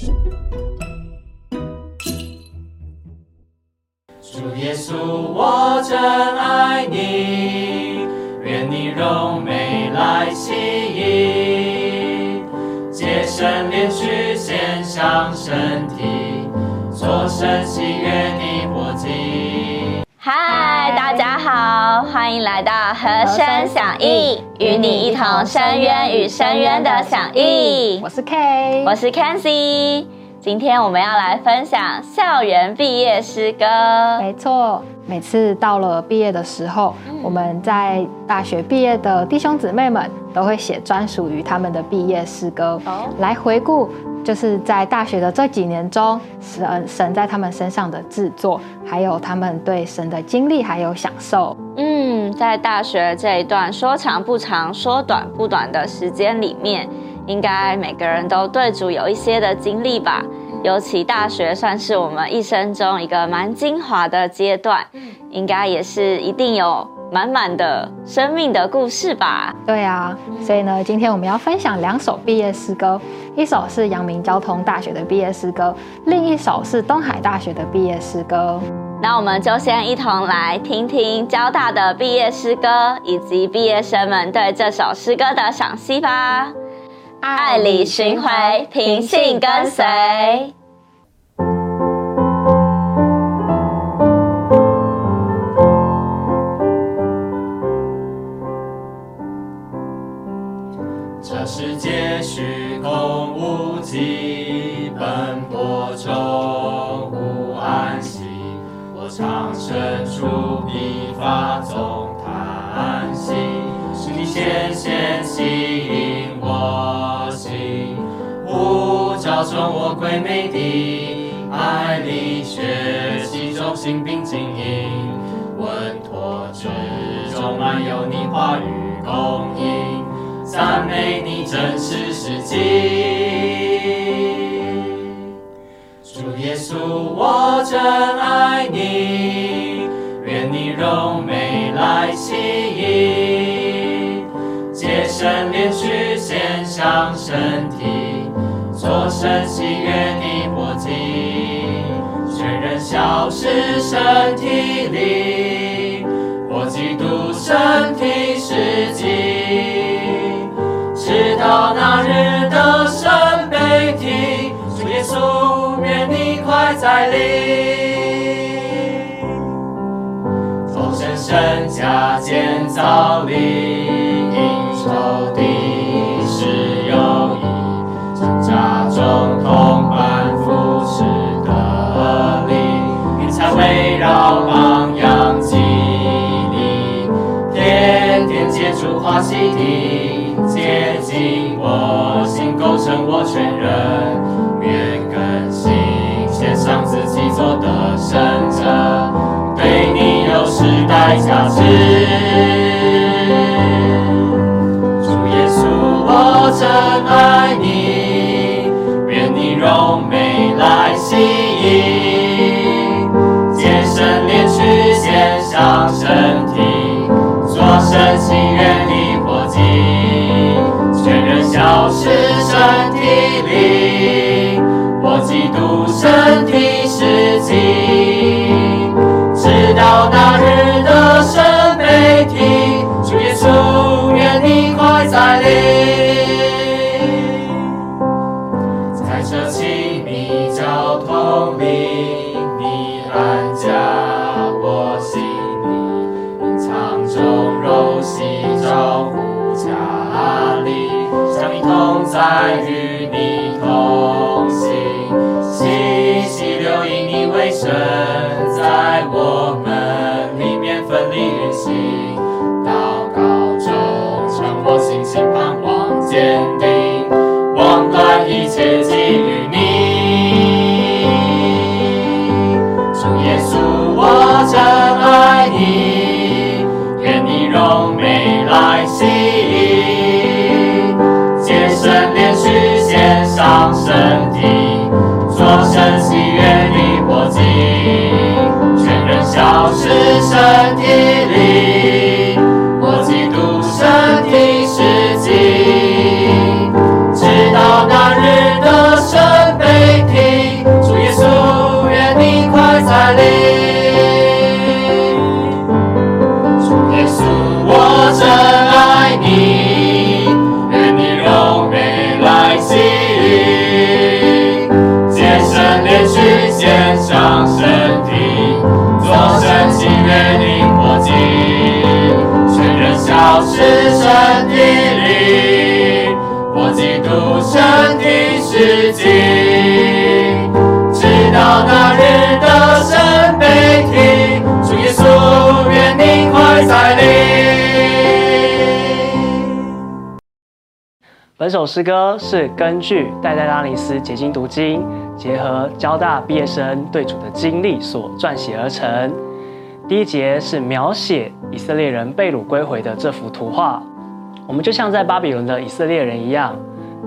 主耶稣，我真爱你，愿你荣美来吸引，洁身炼躯献上身体，做神喜悦的活祭。欢迎来到和声响应，与你一同深渊与深渊的响应。我是 K，我是 Kenzie。今天我们要来分享校园毕业诗歌。没错，每次到了毕业的时候，我们在大学毕业的弟兄姊妹们都会写专属于他们的毕业诗歌，来回顾就是在大学的这几年中，神神在他们身上的制作，还有他们对神的经历还有享受。嗯，在大学这一段说长不长、说短不短的时间里面。应该每个人都对主有一些的经历吧，尤其大学算是我们一生中一个蛮精华的阶段，应该也是一定有满满的生命的故事吧。对啊，所以呢，今天我们要分享两首毕业诗歌，一首是阳明交通大学的毕业诗歌，另一首是东海大学的毕业诗歌。那我们就先一同来听听交大的毕业诗歌，以及毕业生们对这首诗歌的赏析吧。爱里寻回，平信跟随。处笔法中叹息，是你显现吸引我心，呼召。中我归美的爱里学习中心并经营，稳妥之中满有你话语供应，赞美你真实实际。主耶稣，我真爱，你荣美来吸引，洁身炼躯献上身体。做神喜悦的活祭，全人消失身体里，我基督身体实际，直到那日的圣被体，主耶稣，愿你快再临，建造力，应酬的是有意。家中同伴扶持的力，云彩围绕榜样激励，天天接触花喜地，接近我心，构成我全人，愿更新献上自己做的圣者，代价值。主耶稣，我真爱你。愿你荣美来吸引，洁身炼躯献上身体，做神喜悦的火祭，全人消失身体里，我基督身体身体，说声喜悦，离火尽，全然消失，身体里。基督身体是镜，直到那日得胜被提，主耶稣愿你快再临。本首诗歌是根据代代拉尼斯结晶读经，结合交大毕业生对主的经历所撰写而成。第一节是描写以色列人被掳归回的这幅图画。我们就像在巴比伦的以色列人一样，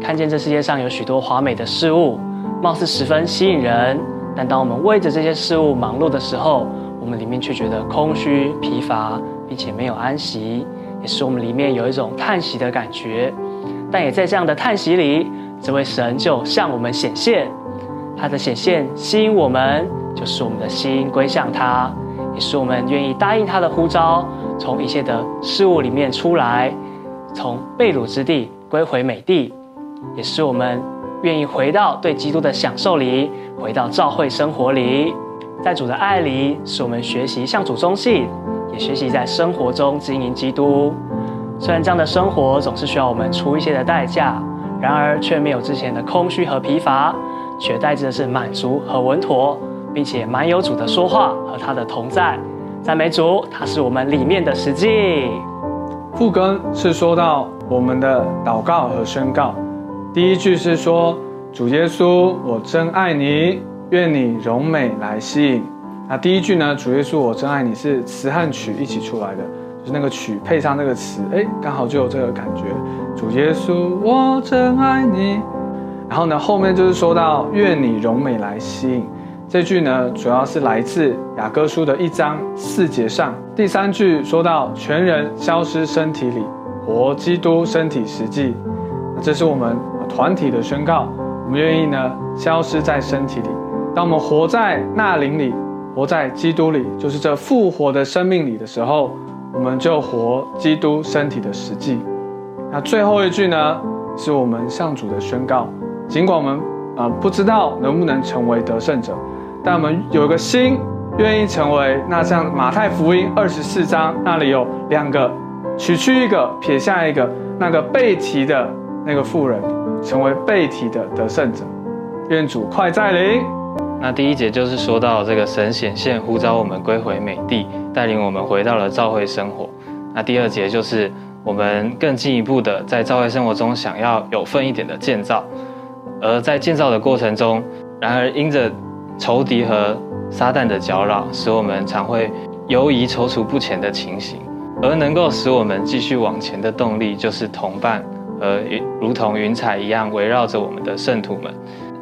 看见这世界上有许多华美的事物，貌似十分吸引人。但当我们为着这些事物忙碌的时候，我们里面却觉得空虚、疲乏，并且没有安息，也使我们里面有一种叹息的感觉。但也在这样的叹息里，这位神就向我们显现。他的显现吸引我们，就是我们的心归向他，也是我们愿意答应他的呼召，从一切的事物里面出来，从被掳之地归回美地，也是我们愿意回到对基督的享受里，回到教会生活里，在主的爱里，使我们学习向主忠信，也学习在生活中经营基督。虽然这样的生活总是需要我们出一些的代价，然而却没有之前的空虚和疲乏，取代着的是满足和稳妥，并且满有主的说话和他的同在。赞美主，他是我们里面的实际。副根是说到我们的祷告和宣告，第一句是说主耶稣，我真爱你，愿你荣美来吸引。那第一句呢，主耶稣，我真爱你是词和曲一起出来的。就是那个曲配上那个词，哎，刚好就有这个感觉。主耶稣，我真爱你。然后呢，后面就是说到愿你荣美来吸引。这句呢，主要是来自雅各书的一章四节上。第三句说到全人消失身体里，活基督身体实际。这是我们团体的宣告。我们愿意呢消失在身体里，当我们活在那灵里，活在基督里，就是这复活的生命里的时候。我们就活基督身体的实际。那最后一句呢，是我们向主的宣告。尽管我们啊不知道能不能成为得胜者，但我们有个心，愿意成为。那像马太福音二十四章那里有两个，取去一个，撇下一个，那个被提的那个妇人，成为被提的得胜者。愿主快再临。那第一节就是说到这个神显现呼召我们归回美地，带领我们回到了教会生活。那第二节就是我们更进一步的在教会生活中想要有份一点的建造，而在建造的过程中，然而因着仇敌和撒旦的搅扰，使我们常会犹疑踌躇不前的情形，而能够使我们继续往前的动力，就是同伴呃如同云彩一样围绕着我们的圣徒们。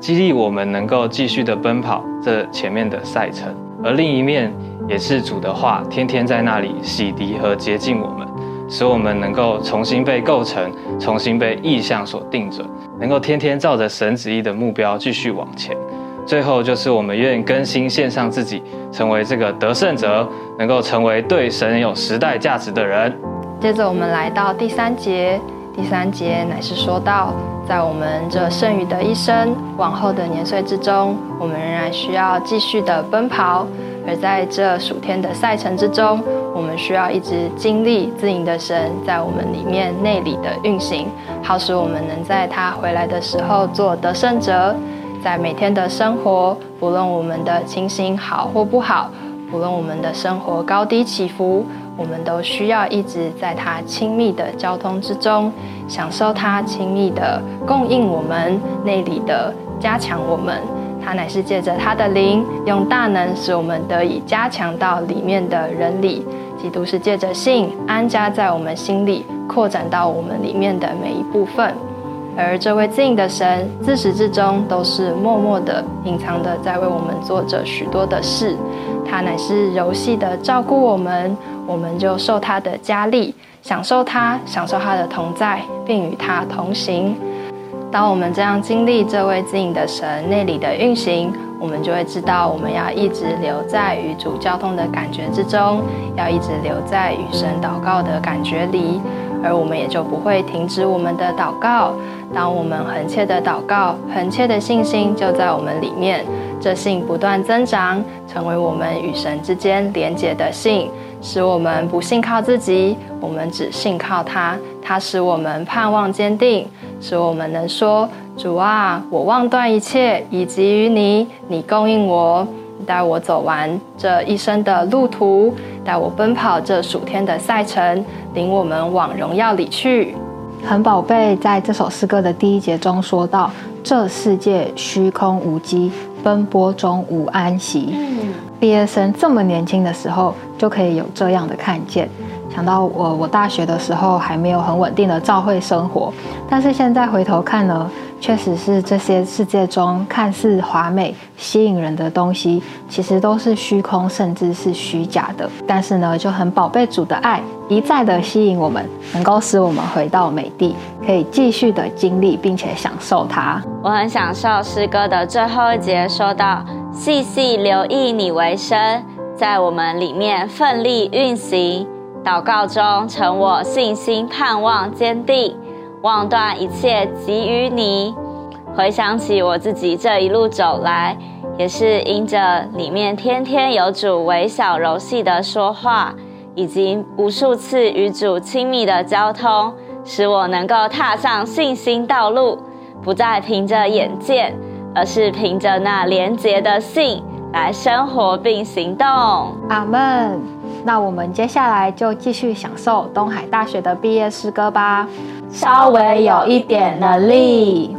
激励我们能够继续的奔跑这前面的赛程，而另一面也是主的话，天天在那里洗涤和洁净我们，使我们能够重新被构成，重新被意向所定准，能够天天照着神旨意的目标继续往前。最后就是我们愿更新献上自己，成为这个得胜者，能够成为对神有时代价值的人。接着我们来到第三节，第三节乃是说到。在我们这剩余的一生、往后的年岁之中，我们仍然需要继续的奔跑；而在这数天的赛程之中，我们需要一直经历自营的神在我们里面内里的运行，好使我们能在他回来的时候做得胜者。在每天的生活，不论我们的情形好或不好，不论我们的生活高低起伏。我们都需要一直在他亲密的交通之中，享受他亲密的供应，我们内里的加强我们。他乃是借着他的灵，用大能使我们得以加强到里面的人里。基督是借着信安家在我们心里，扩展到我们里面的每一部分。而这位自隐的神，自始至终都是默默的、隐藏的，在为我们做着许多的事。他乃是柔细的照顾我们。我们就受他的加力，享受他，享受他的同在，并与他同行。当我们这样经历这位自隐的神内里的运行，我们就会知道，我们要一直留在与主交通的感觉之中，要一直留在与神祷告的感觉里。而我们也就不会停止我们的祷告。当我们恒切的祷告，恒切的信心就在我们里面，这信不断增长，成为我们与神之间连结的信，使我们不信靠自己，我们只信靠他。他使我们盼望坚定，使我们能说：主啊，我望断一切，以及于你，你供应我。带我走完这一生的路途，带我奔跑这数天的赛程，领我们往荣耀里去。恒宝贝，在这首诗歌的第一节中说到：“这世界虚空无机，奔波中无安息。”嗯，毕业生这么年轻的时候就可以有这样的看见。想到我，我大学的时候还没有很稳定的教会生活，但是现在回头看呢，确实是这些世界中看似华美、吸引人的东西，其实都是虚空，甚至是虚假的。但是呢，就很宝贝主的爱，一再的吸引我们，能够使我们回到美地，可以继续的经历并且享受它。我很享受诗歌的最后一节，说到细细留意你为生，在我们里面奋力运行。祷告中，成我信心盼望坚定，望断一切给予你。回想起我自己这一路走来，也是因着里面天天有主微小柔细的说话，以及无数次与主亲密的交通，使我能够踏上信心道路，不再凭着眼见，而是凭着那廉洁的信来生活并行动。阿门。那我们接下来就继续享受东海大学的毕业诗歌吧。稍微有一点能力。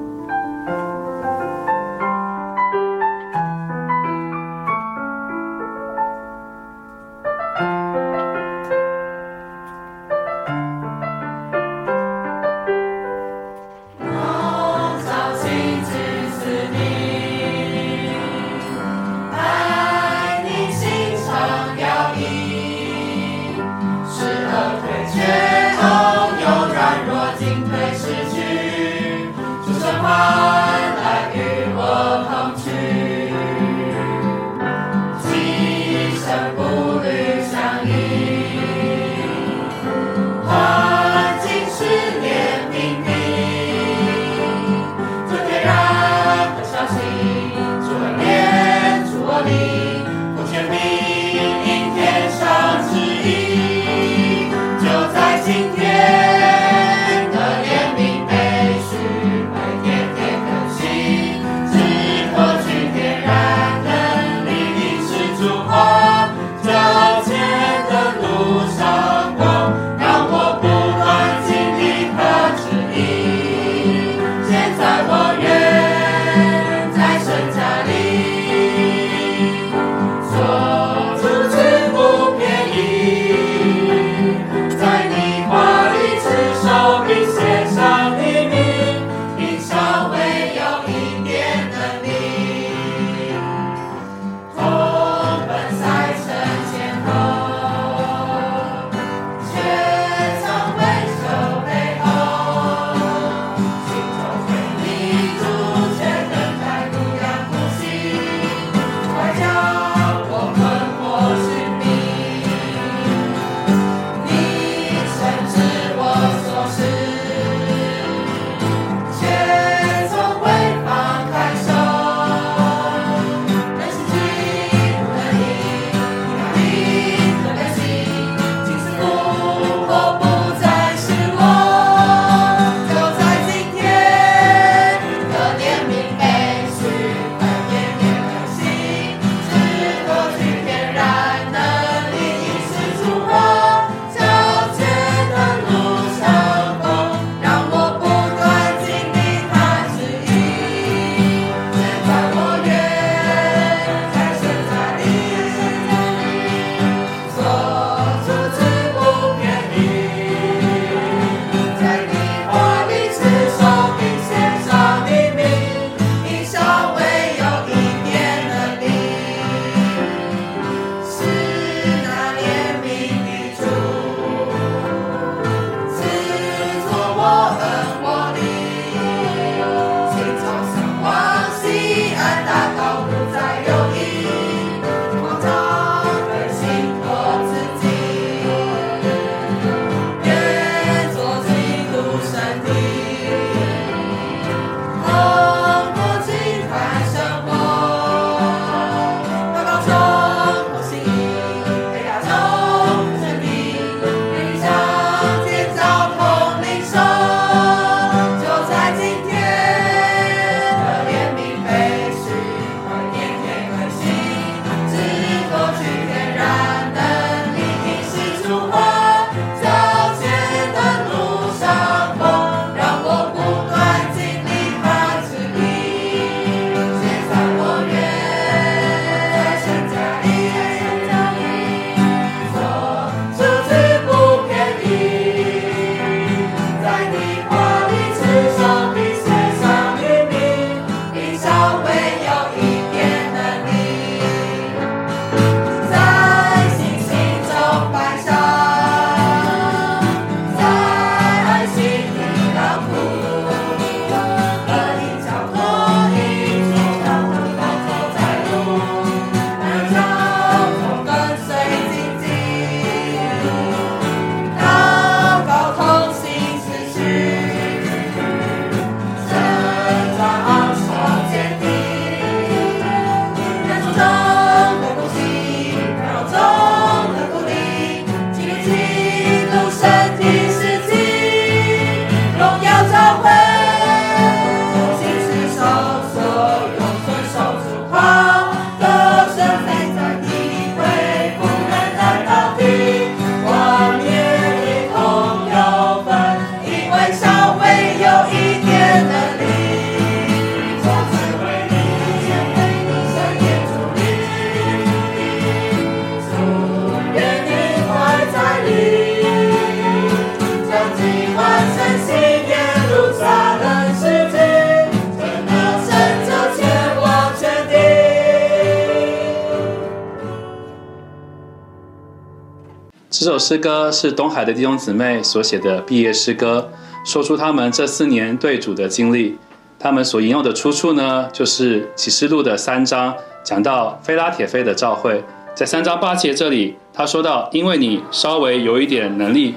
这首诗歌是东海的弟兄姊妹所写的毕业诗歌，说出他们这四年对主的经历。他们所引用的出处呢，就是启示录的三章，讲到菲拉铁菲的召会，在三章八节这里，他说到：“因为你稍微有一点能力，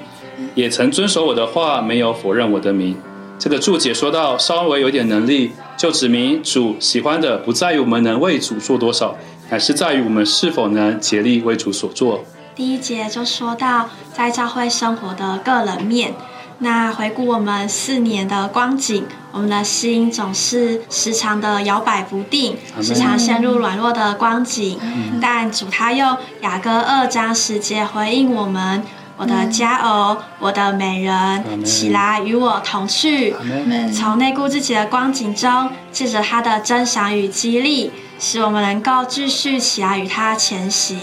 也曾遵守我的话，没有否认我的名。”这个注解说到稍微有点能力，就指明主喜欢的不在于我们能为主做多少，乃是在于我们是否能竭力为主所做。第一节就说到在教会生活的个人面，那回顾我们四年的光景，我们的心总是时常的摇摆不定，时常陷入软弱的光景。但主他用雅歌二章十节回应我们。我的佳偶，我的美人，起来与我同去。从内顾自己的光景中，借着他的真赏与激励，使我们能够继续起来与他前行。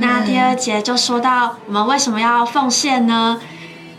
那第二节就说到，我们为什么要奉献呢？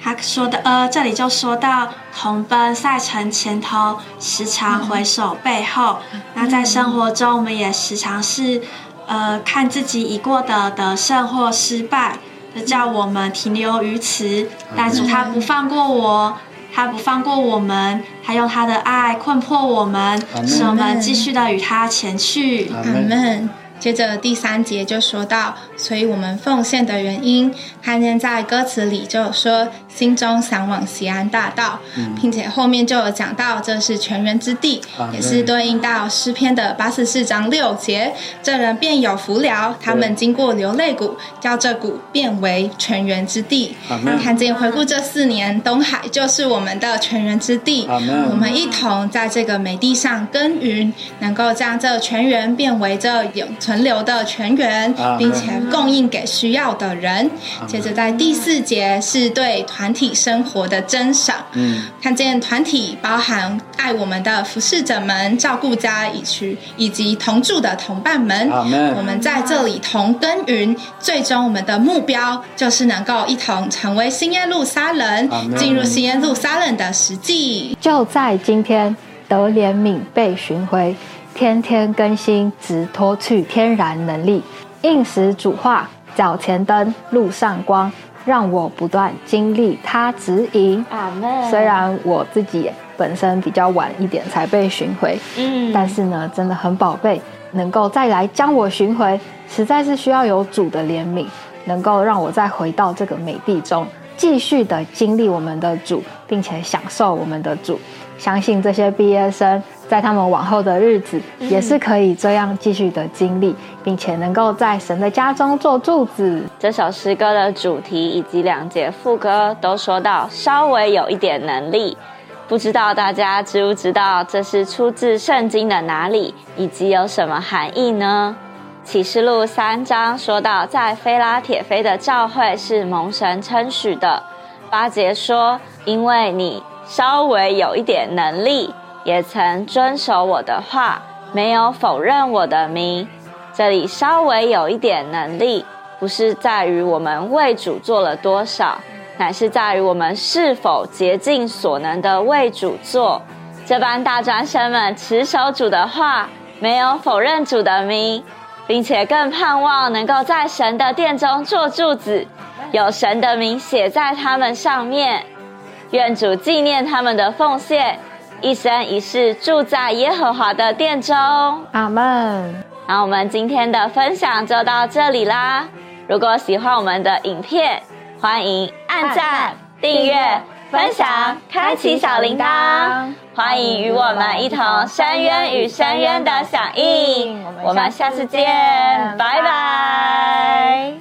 他说的，呃，这里就说到，同奔赛程前头，时常回首背后。那在生活中，我们也时常是，呃，看自己已过的得胜或失败。叫我们停留于此，但是他不放过我，他不放过我们，他用他的爱困迫我们，使我们继续的与他前去。阿门。接着第三节就说到，所以我们奉献的原因，看见在歌词里就有说，心中向往西安大道，并且后面就有讲到这是全员之地，也是对应到诗篇的八十四章六节，这人便有福了。他们经过流泪谷，叫这谷变为全员之地。看见回顾这四年，东海就是我们的全员之地。我们一同在这个美地上耕耘，能够将这全员变为这永存。存留的全员，并且供应给需要的人。接着在第四节是对团体生活的珍赏。嗯，看见团体包含爱我们的服侍者们、照顾家以及以及同住的同伴们。我们在这里同耕耘，最终我们的目标就是能够一同成为新耶路撒冷，进入新耶路撒冷的实际。就在今天，得怜悯被寻回。天天更新，直脱去天然能力，应时主化，脚前灯，路上光，让我不断经历他指引。阿门。虽然我自己本身比较晚一点才被寻回，嗯，但是呢，真的很宝贝，能够再来将我寻回，实在是需要有主的怜悯，能够让我再回到这个美地中，继续的经历我们的主，并且享受我们的主。相信这些毕业生。在他们往后的日子，也是可以这样继续的经历，并且能够在神的家中做柱子。这首诗歌的主题以及两节副歌都说到稍微有一点能力，不知道大家知不知道这是出自圣经的哪里，以及有什么含义呢？启示录三章说到，在菲拉铁菲的教会是蒙神称许的。八节说，因为你稍微有一点能力。也曾遵守我的话，没有否认我的名。这里稍微有一点能力，不是在于我们为主做了多少，乃是在于我们是否竭尽所能的为主做。这班大专生们持守主的话，没有否认主的名，并且更盼望能够在神的殿中做柱子，有神的名写在他们上面。愿主纪念他们的奉献。一生一世住在耶和华的殿中，阿门。那我们今天的分享就到这里啦。如果喜欢我们的影片，欢迎按赞、订阅、分享、开启小铃铛。欢迎与我们一同深渊与深渊的响应。我们下次见，拜拜。